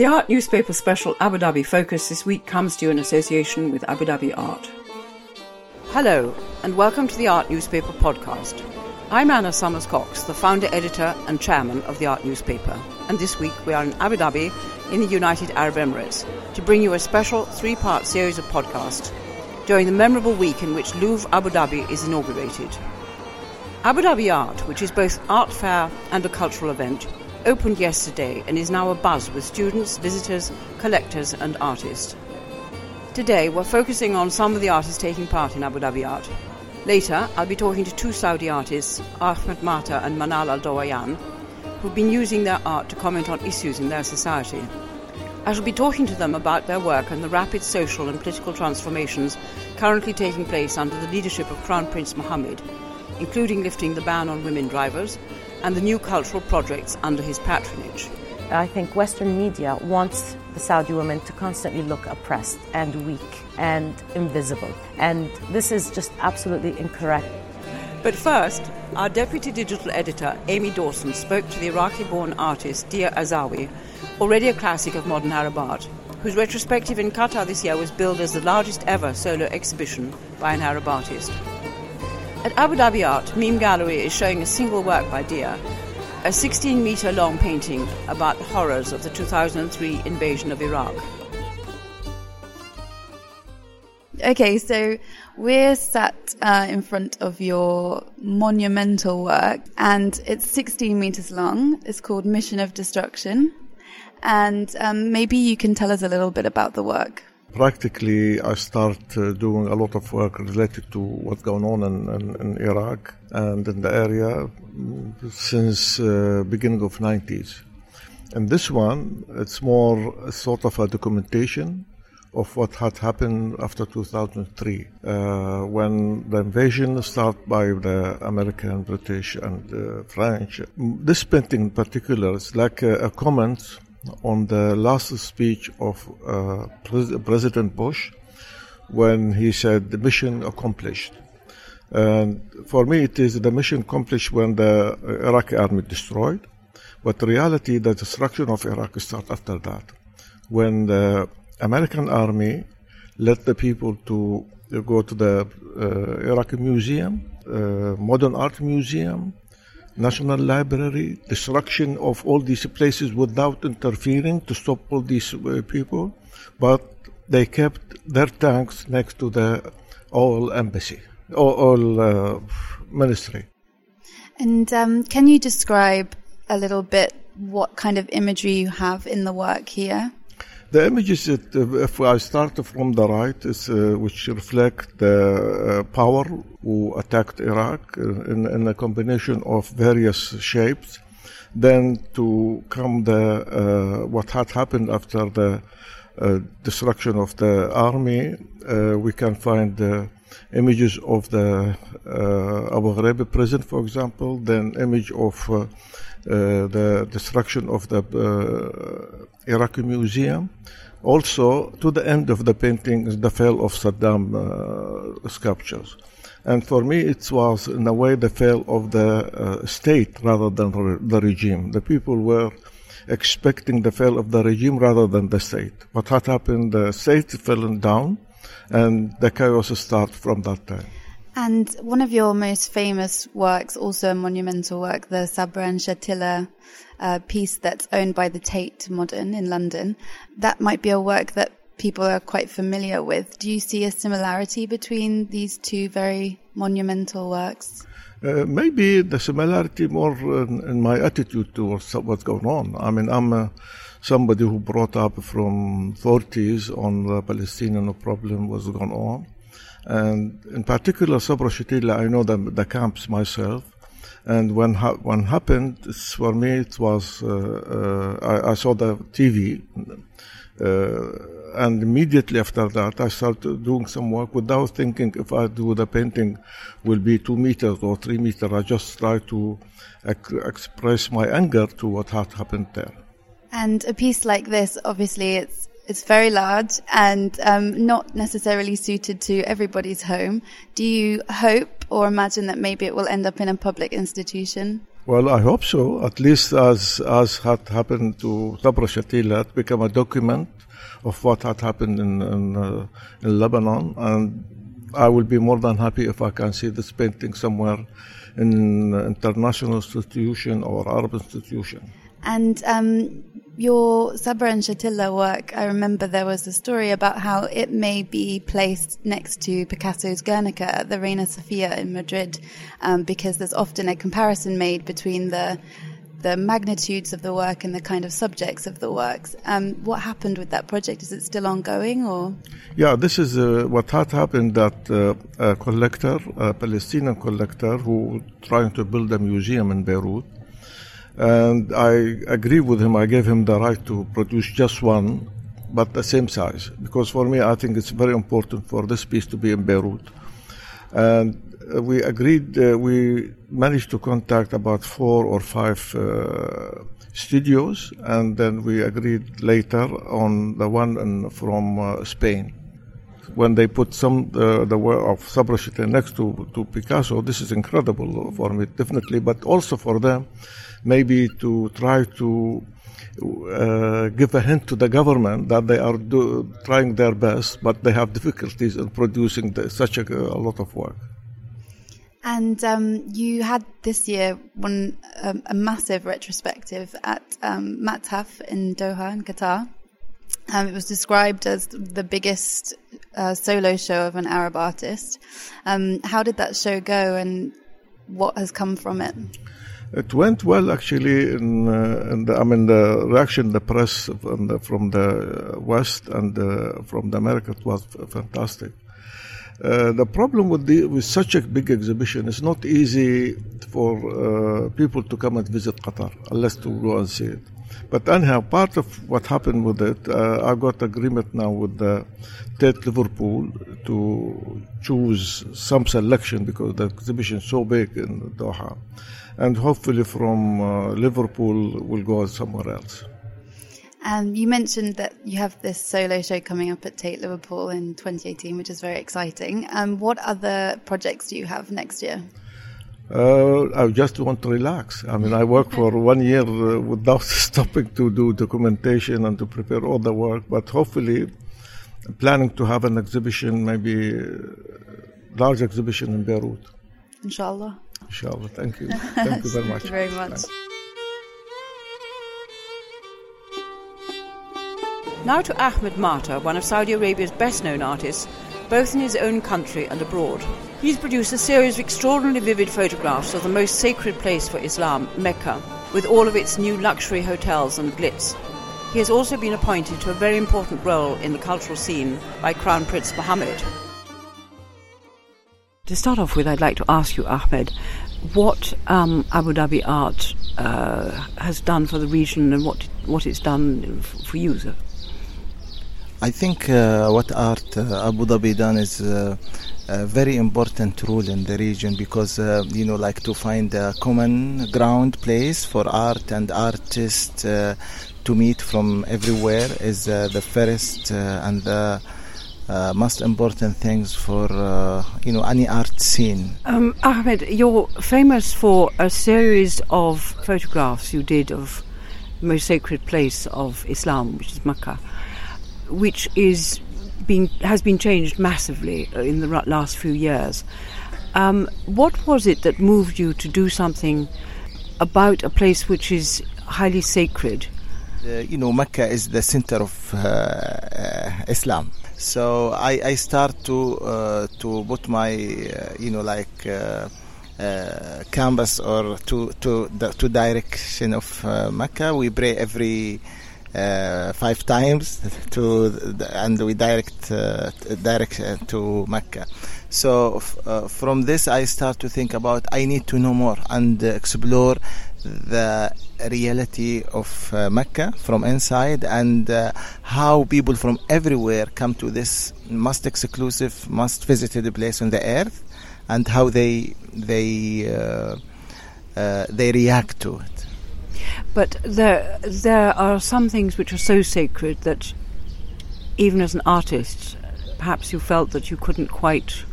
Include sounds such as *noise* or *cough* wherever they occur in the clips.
The Art Newspaper Special Abu Dhabi Focus this week comes to you in association with Abu Dhabi Art. Hello, and welcome to the Art Newspaper podcast. I'm Anna Somers Cocks, the founder, editor, and chairman of the Art Newspaper, and this week we are in Abu Dhabi in the United Arab Emirates to bring you a special three part series of podcasts during the memorable week in which Louvre Abu Dhabi is inaugurated. Abu Dhabi Art, which is both art fair and a cultural event, opened yesterday and is now abuzz with students, visitors, collectors, and artists. Today, we're focusing on some of the artists taking part in Abu Dhabi Art. Later, I'll be talking to two Saudi artists, Ahmed Mater and Manal Al Dowayan, who've been using their art to comment on issues in their society. I shall be talking to them about their work and the rapid social and political transformations currently taking place under the leadership of Crown Prince Mohammed, including lifting the ban on women drivers and the new cultural projects under his patronage. I think Western media wants the Saudi women to constantly look oppressed and weak and invisible. And this is just absolutely incorrect. But first, our deputy digital editor, Amy Dawson, spoke to the Iraqi born artist Dia Azzawi, already a classic of modern Arab art, whose retrospective in Qatar this year was billed as the largest ever solo exhibition by an Arab artist. At Abu Dhabi Art, Meem Gallery is showing a single work by Dia, a 16 metre long painting about the horrors of the 2003 invasion of Iraq. Okay, so we're sat uh, in front of your monumental work, and it's 16 meters long. It's called Mission of Destruction. And um, maybe you can tell us a little bit about the work. Practically, I start uh, doing a lot of work related to what's going on in, in, in Iraq and in the area since uh, beginning of 90s. And this one, it's more sort of a documentation of what had happened after 2003, uh, when the invasion started by the American, British, and uh, French. This painting in particular is like a, a comment on the last speech of uh, Pres- Bush when he said the mission accomplished. And for me, it is the mission accomplished when the Iraqi army destroyed. But reality, the destruction of Iraq started after that. When the American army led the people to go to the uh, Iraqi Museum, uh, Modern Art Museum, National Library, destruction of all these places without interfering to stop all these uh, people, but they kept their tanks next to the oil embassy, oil uh, ministry. And um, can you describe a little bit what kind of imagery you have in the work here? The images, uh, if I start from the right, is, uh, which reflect the uh, power who attacked Iraq uh, in, in, a combination of various shapes. Then to come the uh, what had happened after the uh, destruction of the army, we can find the images of the Abu Ghraib prison, for example. Then image of the destruction of the Iraqi museum. Also, to the end of the painting the fall of Saddam uh, sculptures. And for me, it was in a way the fall of the uh, state rather than the regime. The people were expecting the fall of the regime rather than the state. What had happened, the state fell down, and the chaos started from that time. And one of your most famous works, also a monumental work, the Sabra and Shatila uh, piece that's owned by the Tate Modern in London, that might be a work that people are quite familiar with. Do you see a similarity between these two very monumental works? Uh, maybe the similarity more in, in, my attitude towards what's going on. I mean, I'm uh, somebody who brought up from 40s on the Palestinian problem was going on. And in particular, Sabra Shatila, I know the, the camps myself. And when ha- when happened, for me it was uh, uh, I, I, saw the TV, uh, and immediately after that I started doing some work without thinking if I do the painting will be two meters or three meters. I just try to express my anger to what had happened there. And a piece like this, obviously, it's it's very large and um, not necessarily suited to everybody's home. Do you hope or imagine that maybe it will end up in a public institution? Well, I hope so. At least as as had happened to Sabra Shatila, it became a document of what had happened in in, uh, in Lebanon, and I will be more than happy if I can see this painting somewhere in international institution or Arab institution. And um, your Sabra and Shatila work, I remember there was a story about how it may be placed next to Picasso's Guernica at the Reina Sofia in Madrid, um, because there's often a comparison made between the the magnitudes of the work and the kind of subjects of the works. Um, what happened with that project? Is it still ongoing, or? Yeah, this is uh, what had happened. That uh, a collector, a Palestinian collector, who trying to build a museum in Beirut, and I agree with him. I gave him the right to produce just one, but the same size, because for me, I think it's very important for this piece to be in Beirut, and we agreed, uh, we managed to contact about four or five uh, studios, and then we agreed later on the one in, from uh, Spain. When they put some uh, the work of Sabra next to, to Picasso, this is incredible for me, definitely, but also for them, maybe to try to uh, give a hint to the government that they are do, trying their best, but they have difficulties in producing the, such a, a lot of work. And um, you had this year one um, a massive retrospective at um, in Doha in Qatar. Um, it was described as the biggest uh, solo show of an Arab artist. Um, how did that show go, and what has come from it? It went well, actually. In, uh, in the, I mean, the reaction, the press from the, from the West and uh, from the America was fantastic. Uh, the problem with, the, with such a big exhibition is not easy for uh, people to come and visit Qatar unless to go and see it. But anyhow, part of what happened with it, uh, I got agreement now with the Tate Liverpool to choose some selection because the exhibition is so big in Doha, and hopefully from uh, Liverpool we'll go somewhere else. And you mentioned that you have this solo show coming up at Tate Liverpool in 2018, which is very exciting. Um, what other projects do you have next year? Uh, I just want to relax. I mean, I work for *laughs* one year uh, without *laughs* stopping to do documentation and to prepare all the work, but hopefully, I'm planning to have an exhibition, maybe a large exhibition in Beirut. Inshallah. Inshallah. Thank you. *laughs* Thank you very much. Thank you very much. Thanks. Now to Ahmed Mater, one of Saudi Arabia's best known artists, both in his own country and abroad. He's produced a series of extraordinarily vivid photographs of the most sacred place for Islam, Mecca, with all of its new luxury hotels and glitz. He has also been appointed to a very important role in the cultural scene by Crown Prince Mohammed. To start off with, I'd like to ask you, Ahmed, what um, Abu Dhabi Art uh, has done for the region and what what it's done for you, sir. I think uh, what art uh, Abu Dhabi done is uh, a very important role in the region because uh, you know like to find a common ground place for art and artists uh, to meet from everywhere is uh, the first and the most important things for you know any art scene. Um, Ahmed, you're famous for a series of photographs you did of the most sacred place of Islam, which is Mecca which is being has been changed massively uh, in the last few years. Um, what was it that moved you to do something about a place which is highly sacred? Uh, you know, Mecca is the center of uh, uh Islam. So I, I start to uh, to put my uh, you know like canvas or to to the to direction of Mecca. We pray every uh, five times *laughs* to and we direct uh, direct uh, to Mecca. So f- uh, from this, I start to think about I need to know more and explore the reality of uh, Mecca from inside and uh, how people from everywhere come to this most exclusive, most visited place on the earth, and how they they they react to it. But there, there are some things which are so sacred that even as an artist, perhaps you felt that you couldn't quite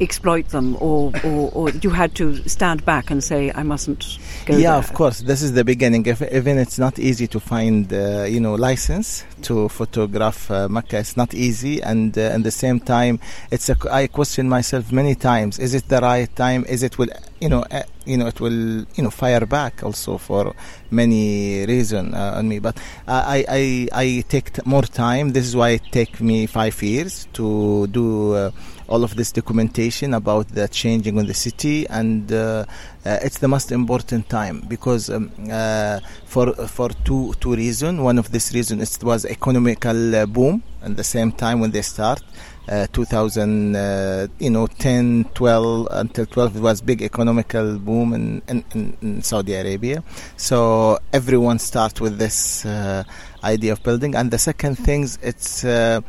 exploit them, or, or, or you had to stand back and say, "I mustn't go." yeah there. of course this is the beginning if, even it's not easy to find uh, you know license to photograph uh, mecca it's not easy and uh, at the same time it's a i question myself many times is it the right time is it will you know uh, you know it will you know fire back also for many reason uh, on me. But I, I i take more time. This is why it take me five years to do uh, all of this documentation about the changing in the city and uh, uh, it's the most important time because um, uh, for for two two reasons one of this reason it was economical boom at the same time when they start uh, 2000 uh, you know 10 12 until 12 it was big economical boom in, in, in, Saudi Arabia. So everyone starts with this uh, idea of building. And the second things it's uh,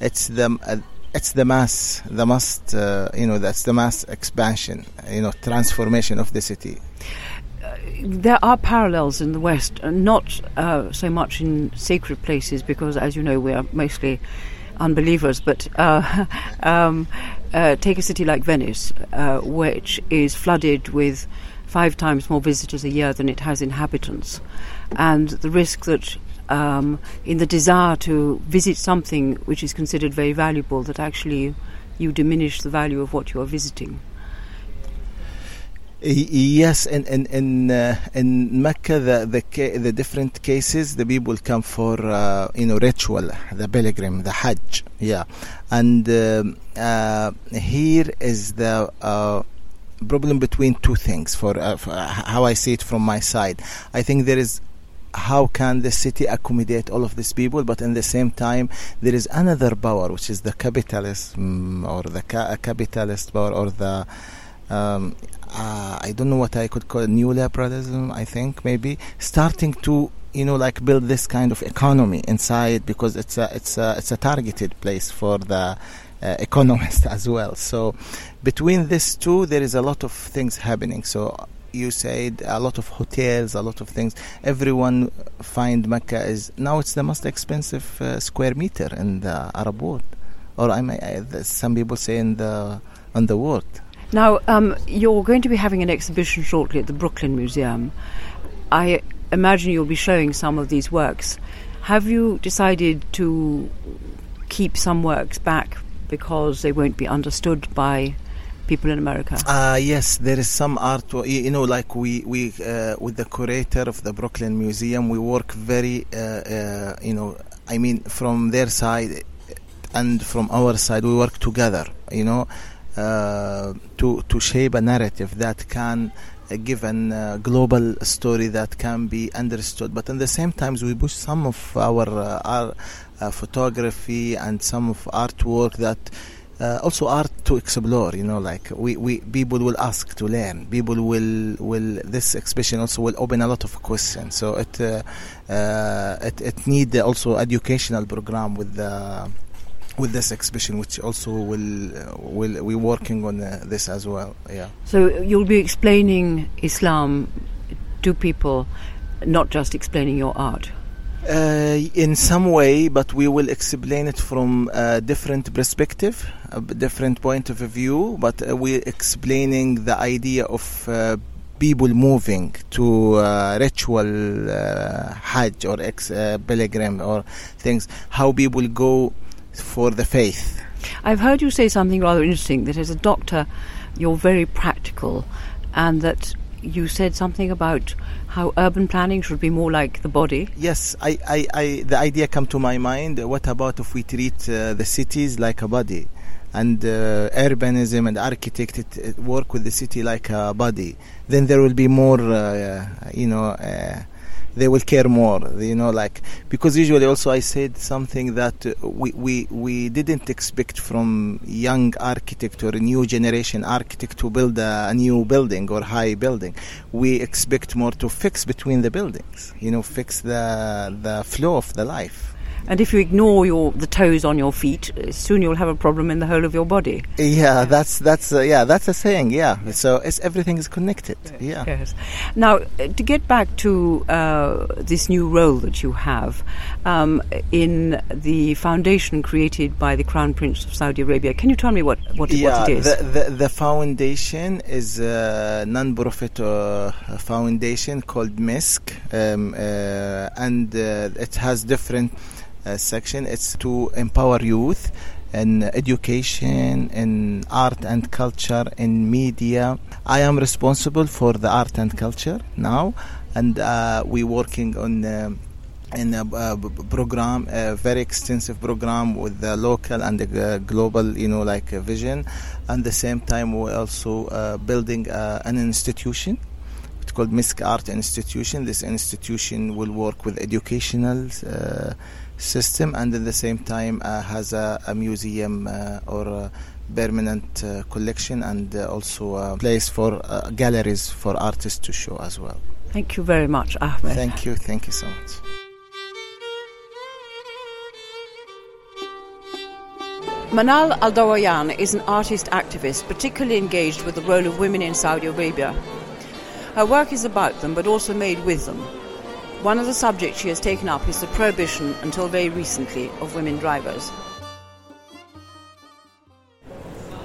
it's the uh, it's the mass the must uh, you know that's the mass expansion you know transformation of the city. There are parallels in the West, not uh, so much in sacred places, because as you know, we are mostly unbelievers. But uh, *laughs* um, uh, take a city like Venice, uh, which is flooded with five times more visitors a year than it has inhabitants, and the risk that. Um, in the desire to visit something which is considered very valuable, that actually you diminish the value of what you are visiting. Yes, in in in, uh, in Mecca, the the ca- the different cases, the people come for uh, you know ritual, the pilgrim, the Hajj, yeah, and um, uh, here is the. Uh, problem between two things for, uh, for how I see it from my side. I think there is how can the city accommodate all of these people but in the same time there is another power which is the capitalism or the ca- capitalist power or the um, uh, I don't know what I could call it, neoliberalism, I think maybe starting to you know like build this kind of economy inside because it's a it's a it's a targeted place for the uh, economists *laughs* as well. So between these two, there is a lot of things happening. So you said a lot of hotels, a lot of things. Everyone find Mecca is now it's the most expensive uh, square meter in the Arab world, or I may I, some people say in the on the world. Now, um, you're going to be having an exhibition shortly at the Brooklyn Museum. I imagine you'll be showing some of these works. Have you decided to keep some works back because they won't be understood by people in America? Uh, yes, there is some art. You know, like we we uh, with the curator of the Brooklyn Museum, we work very. Uh, uh, you know, I mean, from their side and from our side, we work together. You know, to to shape a narrative that can give an uh, global story that can be understood. But at the same times we push some of our uh, our uh, photography and some of artwork that uh, also art to explore you know like we, we people will ask to learn people will will this exhibition also will open a lot of questions so it uh, uh, it, it need also educational program with the with this exhibition which also will uh, will we working on uh, this as well yeah So you'll be explaining Islam to people, not just explaining your art. Uh, in some way, but we will explain it from a different perspective, a different point of view. But uh, we're explaining the idea of uh, people moving to uh, ritual uh, Hajj or ex uh, pilgrim or things. How people go for the faith. I've heard you say something rather interesting that as a doctor, you're very practical, and that you said something about how urban planning should be more like the body. Yes, I, I, I, the idea come to my mind. What about if we treat uh, the cities like a body, and uh, urbanism and architect it, it work with the city like a body? Then there will be more, uh, you know, uh, they will care more. You know, like because usually also I said something that uh, we, we we didn't expect from young architect or new generation architect to build a, a new building or high building. We expect more to fix between the buildings. You know, fix the the flow of the life. And if you ignore your the toes on your feet, uh, soon you'll have a problem in the whole of your body. Yeah, that's that's uh, yeah, that's a saying. Yeah, so it's everything is connected. Yeah. Yes. Now, uh, to get back to uh, this new role that you have um, in the foundation created by the Crown Prince of Saudi Arabia, can you tell me what what, yeah, what it is? The, the, the foundation is a non-profit uh, foundation called Misk, um, uh, and uh, it has different uh, section. It's to empower youth in education, in art and culture, in media. I am responsible for the art and culture now, and uh, we're working on. Um, in a uh, program, a very extensive program with the local and the global, you know, like vision. And the same time, we're also uh, building uh, an institution. It's called Misk Art Institution. This institution will work with educational uh, system and at the same time uh, has a, a museum uh, or a permanent uh, collection and uh, also a place for uh, galleries for artists to show as well. Thank you very much, Ahmed. Thank you, thank you so much. Manal Al Dowayan is an artist activist particularly engaged with the role of women in Saudi Arabia. Her work is about them but also made with them. One of the subjects she has taken up is the prohibition, until very recently, of women drivers.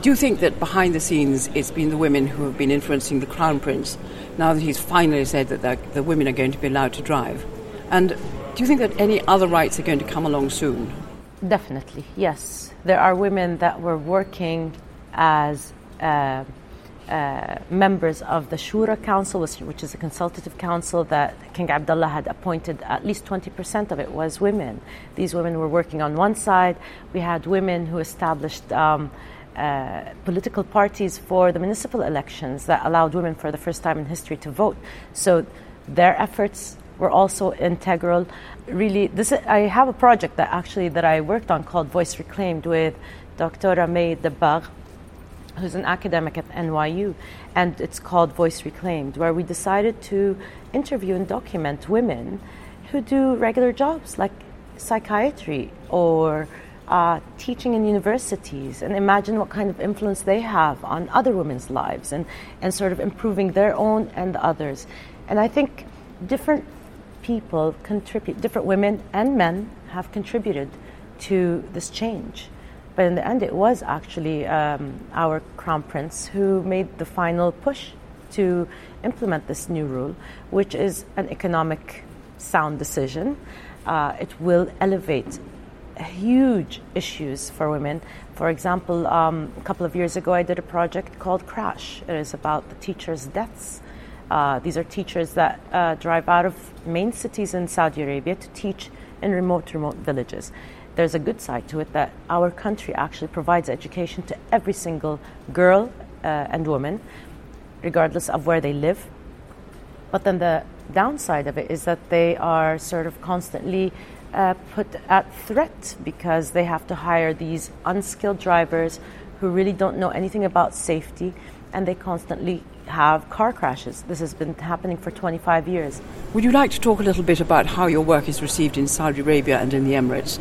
Do you think that behind the scenes it's been the women who have been influencing the Crown Prince now that he's finally said that the women are going to be allowed to drive? And do you think that any other rights are going to come along soon? Definitely, yes. There are women that were working as uh, uh, members of the Shura Council, which is a consultative council that King Abdullah had appointed, at least 20% of it was women. These women were working on one side. We had women who established um, uh, political parties for the municipal elections that allowed women for the first time in history to vote. So their efforts were also integral. Really, this I have a project that actually that I worked on called Voice Reclaimed with Dr. May Dabbagh, who's an academic at NYU, and it's called Voice Reclaimed, where we decided to interview and document women who do regular jobs like psychiatry or uh, teaching in universities and imagine what kind of influence they have on other women's lives and, and sort of improving their own and others. And I think different people contribute, different women and men have contributed to this change. But in the end, it was actually um, our crown prince who made the final push to implement this new rule, which is an economic sound decision. Uh, it will elevate huge issues for women. For example, um, a couple of years ago, I did a project called Crash. It is about the teachers' deaths. Uh, these are teachers that uh, drive out of main cities in Saudi Arabia to teach in remote, remote villages there's a good side to it that our country actually provides education to every single girl uh, and woman, regardless of where they live. But then the downside of it is that they are sort of constantly uh, put at threat because they have to hire these unskilled drivers who really don't know anything about safety and they constantly have car crashes. This has been happening for 25 years. Would you like to talk a little bit about how your work is received in Saudi Arabia and in the Emirates?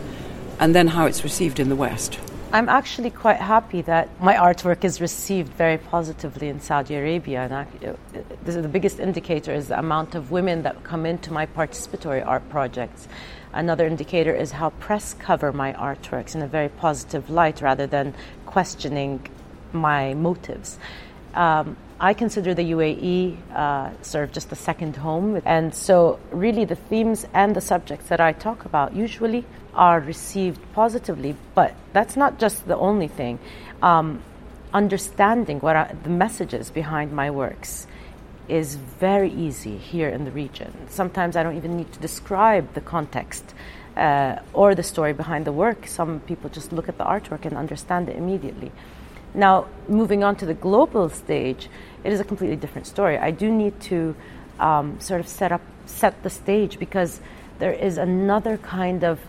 And then how it's received in the West? I'm actually quite happy that my artwork is received very positively in Saudi Arabia. And I, uh, the biggest indicator is the amount of women that come into my participatory art projects. Another indicator is how press cover my artworks in a very positive light rather than questioning my motives. Um, I consider the UAE uh, sort of just a second home. And so, really, the themes and the subjects that I talk about usually are received positively, but that's not just the only thing. Um, understanding what are the messages behind my works is very easy here in the region. Sometimes I don't even need to describe the context uh, or the story behind the work. Some people just look at the artwork and understand it immediately. Now, moving on to the global stage, it is a completely different story. I do need to um, sort of set up, set the stage because there is another kind of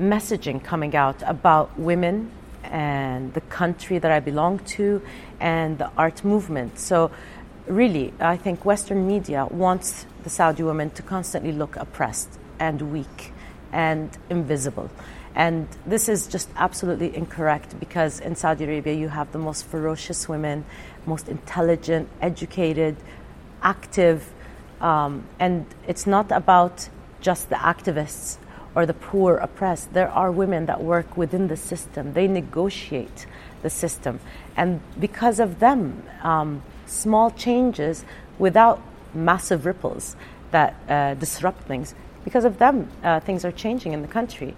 messaging coming out about women and the country that I belong to and the art movement. So, really, I think Western media wants the Saudi women to constantly look oppressed and weak and invisible. And this is just absolutely incorrect because in Saudi Arabia you have the most ferocious women, most intelligent, educated, active, um, and it's not about just the activists or the poor oppressed. There are women that work within the system, they negotiate the system. And because of them, um, small changes without massive ripples that uh, disrupt things, because of them, uh, things are changing in the country.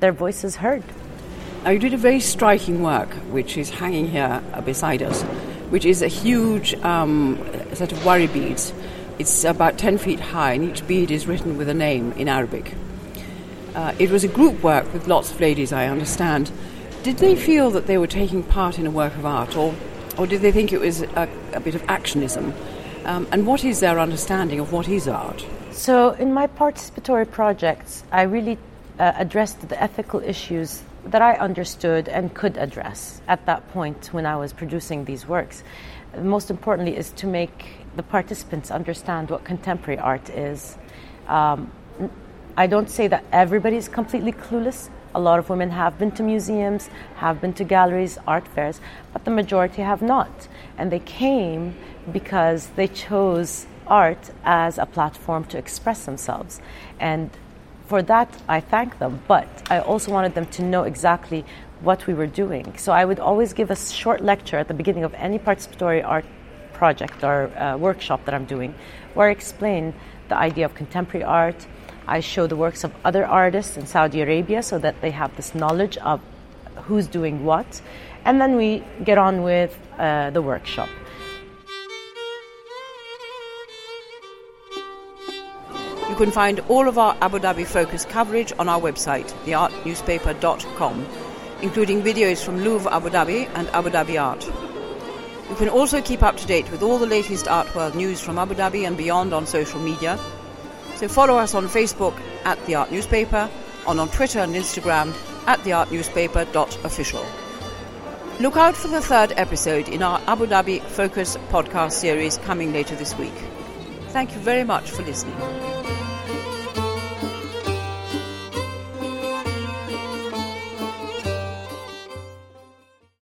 Their voices heard. Now, you did a very striking work, which is hanging here beside us, which is a huge um, set of worry beads. It's about 10 feet high, and each bead is written with a name in Arabic. Uh, it was a group work with lots of ladies, I understand. Did they feel that they were taking part in a work of art, or, or did they think it was a, a bit of actionism? Um, and what is their understanding of what is art? So, in my participatory projects, I really uh, addressed the ethical issues that I understood and could address at that point when I was producing these works. Most importantly, is to make the participants understand what contemporary art is. Um, I don't say that everybody is completely clueless. A lot of women have been to museums, have been to galleries, art fairs, but the majority have not. And they came because they chose art as a platform to express themselves. And for that, I thank them. But I also wanted them to know exactly what we were doing. So I would always give a short lecture at the beginning of any participatory art project or uh, workshop that I'm doing, where I explain the idea of contemporary art. I show the works of other artists in Saudi Arabia so that they have this knowledge of who's doing what. And then we get on with uh, the workshop. Can find all of our Abu Dhabi focused coverage on our website, theartnewspaper.com, including videos from Louvre Abu Dhabi and Abu Dhabi Art. You can also keep up to date with all the latest art world news from Abu Dhabi and beyond on social media. So follow us on Facebook at The Art Newspaper and on Twitter and Instagram at theartnewspaper.official. Look out for the third episode in our Abu Dhabi Focus podcast series coming later this week. Thank you very much for listening.